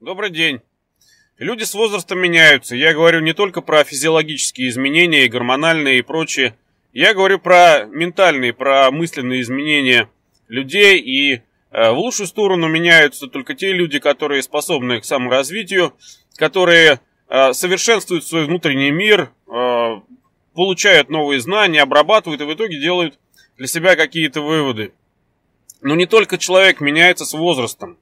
Добрый день. Люди с возрастом меняются. Я говорю не только про физиологические изменения и гормональные и прочее. Я говорю про ментальные, про мысленные изменения людей. И э, в лучшую сторону меняются только те люди, которые способны к саморазвитию, которые э, совершенствуют свой внутренний мир, э, получают новые знания, обрабатывают и в итоге делают для себя какие-то выводы. Но не только человек меняется с возрастом.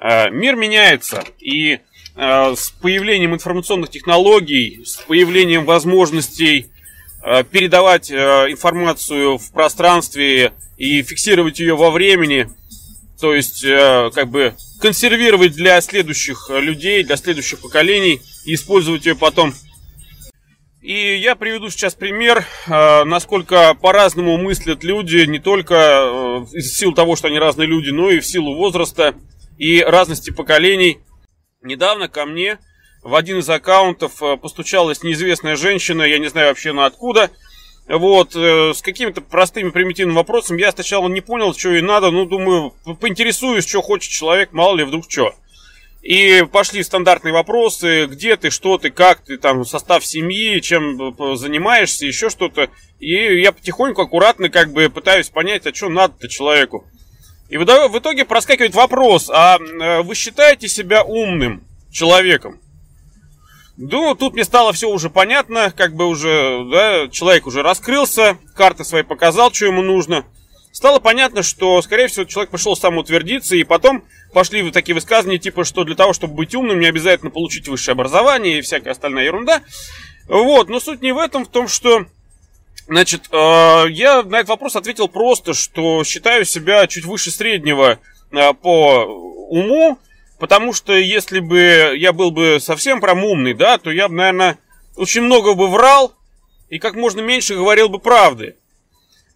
Э, мир меняется, и э, с появлением информационных технологий, с появлением возможностей э, передавать информацию в пространстве и фиксировать ее во времени, то есть как бы консервировать для следующих людей, для следующих поколений и использовать ее потом. И я приведу сейчас пример, насколько по-разному мыслят люди, не только в силу того, что они разные люди, но и в силу возраста – и разности поколений. Недавно ко мне в один из аккаунтов э, постучалась неизвестная женщина, я не знаю вообще на откуда, вот, э, с какими-то простыми примитивными вопросами. Я сначала не понял, что ей надо, ну, думаю, поинтересуюсь, что хочет человек, мало ли вдруг что. И пошли стандартные вопросы, где ты, что ты, как ты, там, состав семьи, чем э, занимаешься, еще что-то. И я потихоньку, аккуратно, как бы пытаюсь понять, а что надо-то человеку. И в итоге проскакивает вопрос, а э, вы считаете себя умным человеком? Ну, тут мне стало все уже понятно, как бы уже, да, человек уже раскрылся, карты свои показал, что ему нужно. Стало понятно, что, скорее всего, человек пошел самоутвердиться, и потом пошли вот такие высказывания, типа, что для того, чтобы быть умным, не обязательно получить высшее образование и всякая остальная ерунда. Вот, но суть не в этом, в том, что Значит, э, я на этот вопрос ответил просто, что считаю себя чуть выше среднего э, по уму, потому что если бы я был бы совсем прям умный, да, то я бы, наверное, очень много бы врал и как можно меньше говорил бы правды.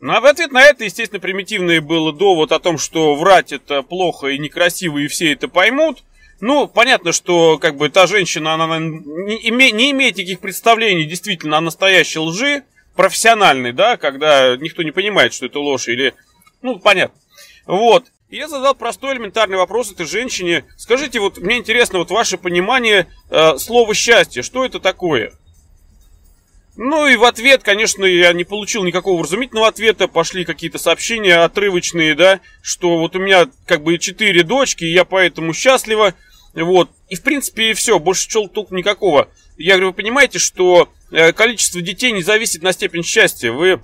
Ну а в ответ на это, естественно, примитивный был довод о том, что врать это плохо и некрасиво, и все это поймут. Ну, понятно, что как бы та женщина, она не, име, не имеет таких представлений действительно о настоящей лжи, профессиональный, да, когда никто не понимает, что это ложь или... Ну, понятно. Вот. Я задал простой элементарный вопрос этой женщине. Скажите, вот мне интересно, вот ваше понимание э, слова счастье, что это такое? Ну и в ответ, конечно, я не получил никакого вразумительного ответа. Пошли какие-то сообщения отрывочные, да, что вот у меня как бы четыре дочки, и я поэтому счастлива. Вот. И в принципе и все, больше толку никакого. Я говорю, вы понимаете, что количество детей не зависит на степень счастья. Вы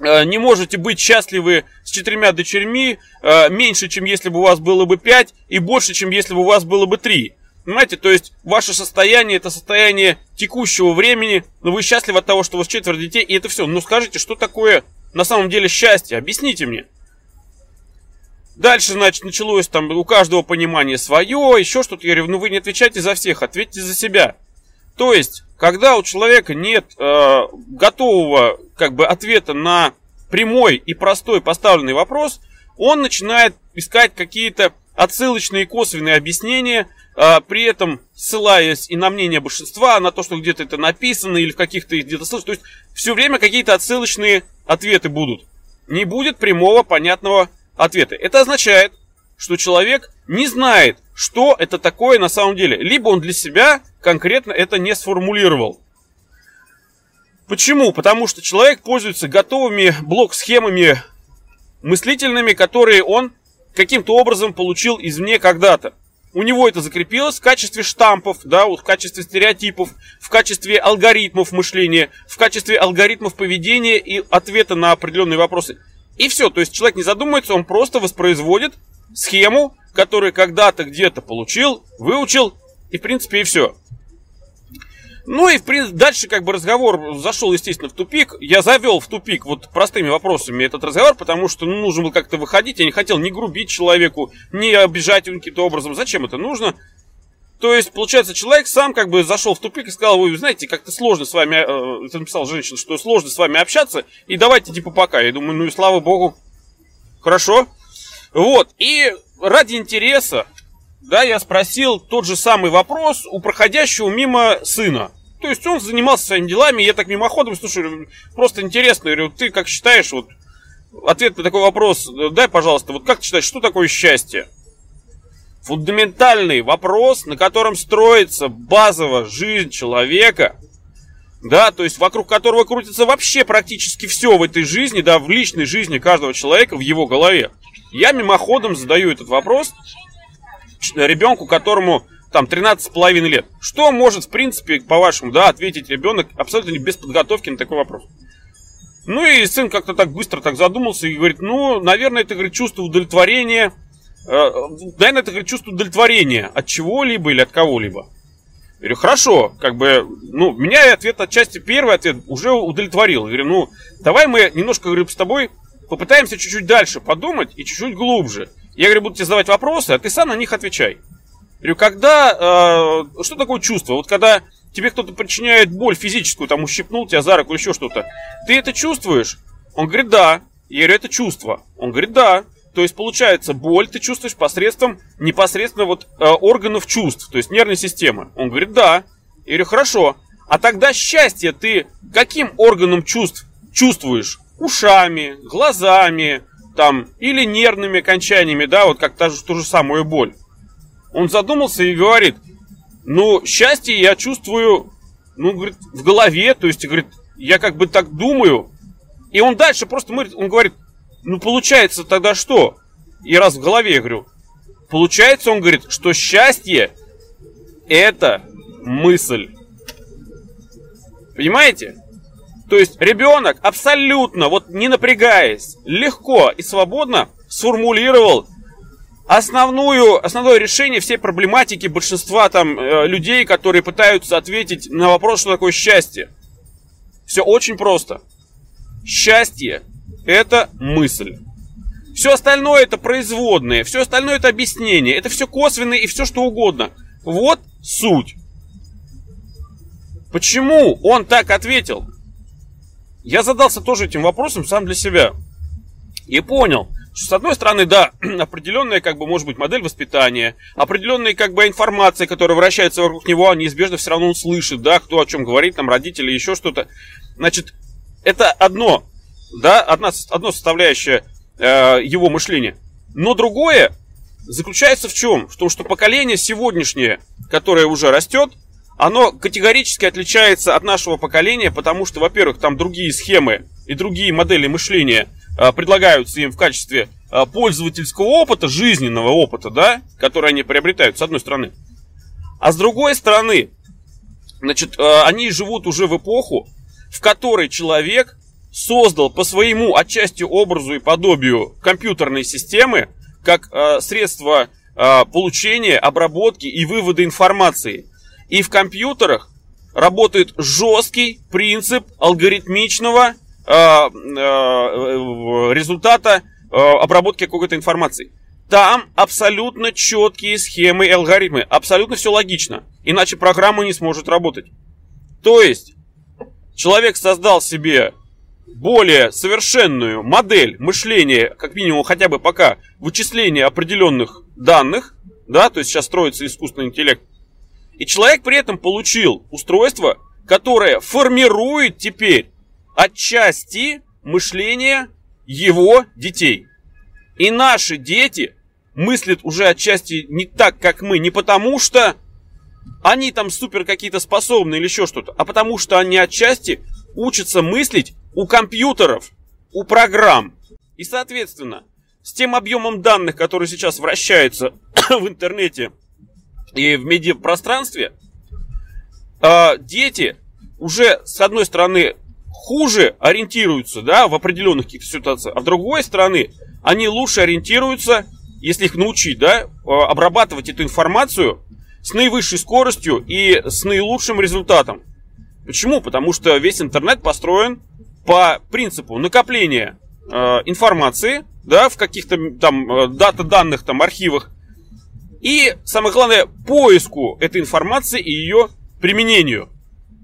э, не можете быть счастливы с четырьмя дочерьми э, меньше, чем если бы у вас было бы пять, и больше, чем если бы у вас было бы три. Понимаете, то есть ваше состояние это состояние текущего времени, но вы счастливы от того, что у вас четверо детей, и это все. Ну скажите, что такое на самом деле счастье? Объясните мне. Дальше, значит, началось там у каждого понимание свое, еще что-то. Я говорю, ну вы не отвечайте за всех, ответьте за себя. То есть, когда у человека нет э, готового как бы ответа на прямой и простой поставленный вопрос, он начинает искать какие-то отсылочные косвенные объяснения, э, при этом ссылаясь и на мнение большинства, на то, что где-то это написано или в каких-то где-то слышно. То есть все время какие-то отсылочные ответы будут. Не будет прямого понятного ответа. Это означает, что человек не знает, что это такое на самом деле. Либо он для себя конкретно это не сформулировал. Почему? Потому что человек пользуется готовыми блок-схемами мыслительными, которые он каким-то образом получил извне когда-то. У него это закрепилось в качестве штампов, да, в качестве стереотипов, в качестве алгоритмов мышления, в качестве алгоритмов поведения и ответа на определенные вопросы. И все, то есть человек не задумывается, он просто воспроизводит схему, которую когда-то где-то получил, выучил, и в принципе и все. Ну и в принципе, дальше как бы разговор зашел, естественно, в тупик. Я завел в тупик вот простыми вопросами этот разговор, потому что ну, нужно было как-то выходить. Я не хотел ни грубить человеку, ни обижать его каким-то образом. Зачем это нужно? То есть, получается, человек сам как бы зашел в тупик и сказал, вы знаете, как-то сложно с вами, э, это написал женщина, что сложно с вами общаться, и давайте типа пока. Я думаю, ну и слава богу, хорошо. Вот, и ради интереса, да, я спросил тот же самый вопрос у проходящего мимо сына. То есть он занимался своими делами, я так мимоходом, слушай, просто интересно, говорю, ты как считаешь, вот, ответ на такой вопрос, дай, пожалуйста, вот как ты считаешь, что такое счастье? фундаментальный вопрос, на котором строится базово жизнь человека, да, то есть вокруг которого крутится вообще практически все в этой жизни, да, в личной жизни каждого человека, в его голове. Я мимоходом задаю этот вопрос ребенку, которому там 13 с половиной лет. Что может, в принципе, по-вашему, да, ответить ребенок абсолютно без подготовки на такой вопрос? Ну и сын как-то так быстро так задумался и говорит, ну, наверное, это, говорит, чувство удовлетворения, э, наверное, это, говорит, чувство удовлетворения от чего-либо или от кого-либо. Я говорю, хорошо, как бы, ну, меня ответ отчасти первый ответ уже удовлетворил. Я говорю, ну, давай мы немножко, говорю, с тобой попытаемся чуть-чуть дальше подумать и чуть-чуть глубже. Я, говорю, буду тебе задавать вопросы, а ты сам на них отвечай. Я говорю, когда, э, что такое чувство? Вот когда тебе кто-то причиняет боль физическую, там ущипнул тебя за руку еще что-то, ты это чувствуешь? Он говорит, да. Я говорю, это чувство. Он говорит, да. То есть, получается, боль ты чувствуешь посредством непосредственно вот э, органов чувств, то есть нервной системы. Он говорит, да. Я говорю, хорошо. А тогда счастье ты каким органом чувств чувствуешь? Ушами, глазами, там, или нервными окончаниями, да, вот как та же, ту же самую боль. Он задумался и говорит, ну, счастье я чувствую, ну, говорит, в голове, то есть, говорит, я как бы так думаю. И он дальше просто, он говорит, ну, получается тогда что? И раз в голове я говорю, получается, он говорит, что счастье это мысль. Понимаете? То есть ребенок абсолютно, вот не напрягаясь, легко и свободно сформулировал основную, основное решение всей проблематики большинства там э, людей, которые пытаются ответить на вопрос, что такое счастье. Все очень просто. Счастье – это мысль. Все остальное это производные, все остальное это объяснение, это все косвенное и все что угодно. Вот суть. Почему он так ответил? Я задался тоже этим вопросом сам для себя. И понял, с одной стороны, да, определенная, как бы, может быть, модель воспитания, определенная, как бы, информация, которая вращается вокруг него, а неизбежно все равно он слышит, да, кто о чем говорит, там, родители, еще что-то. Значит, это одно, да, одна, одно составляющее э, его мышления. Но другое заключается в чем? В том, что поколение сегодняшнее, которое уже растет, оно категорически отличается от нашего поколения, потому что, во-первых, там другие схемы и другие модели мышления – Э, предлагаются им в качестве э, пользовательского опыта, жизненного опыта, да, который они приобретают, с одной стороны. А с другой стороны, значит, э, они живут уже в эпоху, в которой человек создал по своему отчасти образу и подобию компьютерной системы как средство получения, обработки и вывода информации. И в компьютерах работает жесткий принцип алгоритмичного Э, э, результата э, обработки какой-то информации. Там абсолютно четкие схемы и алгоритмы. Абсолютно все логично. Иначе программа не сможет работать. То есть, человек создал себе более совершенную модель мышления, как минимум хотя бы пока, вычисления определенных данных, да, то есть сейчас строится искусственный интеллект, и человек при этом получил устройство, которое формирует теперь отчасти мышления его детей. И наши дети мыслят уже отчасти не так, как мы, не потому что они там супер какие-то способны или еще что-то, а потому что они отчасти учатся мыслить у компьютеров, у программ. И, соответственно, с тем объемом данных, который сейчас вращается в интернете и в медиапространстве, а, дети уже, с одной стороны, хуже ориентируются да, в определенных каких-то ситуациях, а с другой стороны, они лучше ориентируются, если их научить, да, а, обрабатывать эту информацию с наивысшей скоростью и с наилучшим результатом. Почему? Потому что весь интернет построен по принципу накопления э, информации, да, в каких-то там э, дата данных, там архивах, и самое главное поиску этой информации и ее применению.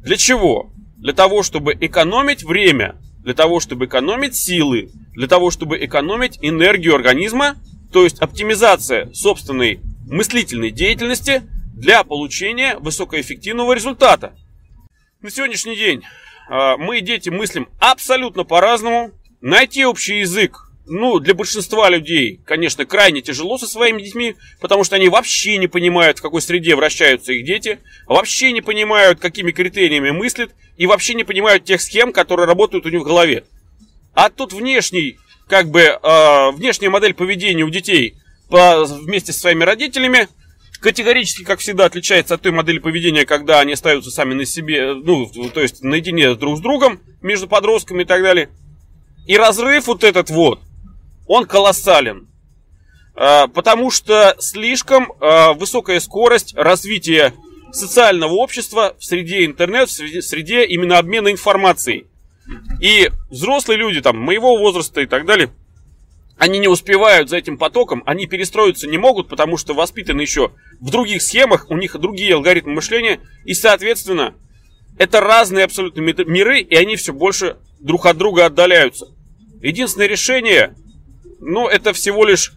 Для чего? для того, чтобы экономить время, для того, чтобы экономить силы, для того, чтобы экономить энергию организма, то есть оптимизация собственной мыслительной деятельности для получения высокоэффективного результата. На сегодняшний день а, мы, дети, мыслим абсолютно по-разному. Найти общий язык ну, для большинства людей, конечно, крайне тяжело со своими детьми, потому что они вообще не понимают, в какой среде вращаются их дети, вообще не понимают, какими критериями мыслят, и вообще не понимают тех схем, которые работают у них в голове. А тут внешний, как бы, э, внешняя модель поведения у детей по, вместе со своими родителями категорически, как всегда, отличается от той модели поведения, когда они остаются сами на себе, ну, то есть наедине друг с другом, между подростками и так далее. И разрыв вот этот вот, он колоссален. А, потому что слишком а, высокая скорость развития социального общества в среде интернет, в среде именно обмена информацией. И взрослые люди там моего возраста и так далее, они не успевают за этим потоком, они перестроиться не могут, потому что воспитаны еще в других схемах, у них другие алгоритмы мышления, и, соответственно, это разные абсолютно миры, и они все больше друг от друга отдаляются. Единственное решение, ну, это всего лишь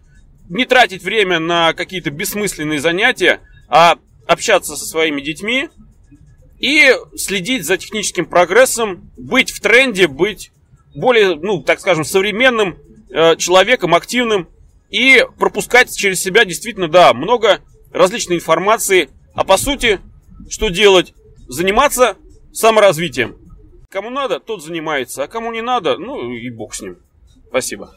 не тратить время на какие-то бессмысленные занятия, а общаться со своими детьми и следить за техническим прогрессом, быть в тренде, быть более, ну, так скажем, современным э, человеком, активным и пропускать через себя действительно, да, много различной информации. А по сути, что делать? Заниматься саморазвитием. Кому надо, тот занимается, а кому не надо, ну и бог с ним. Спасибо.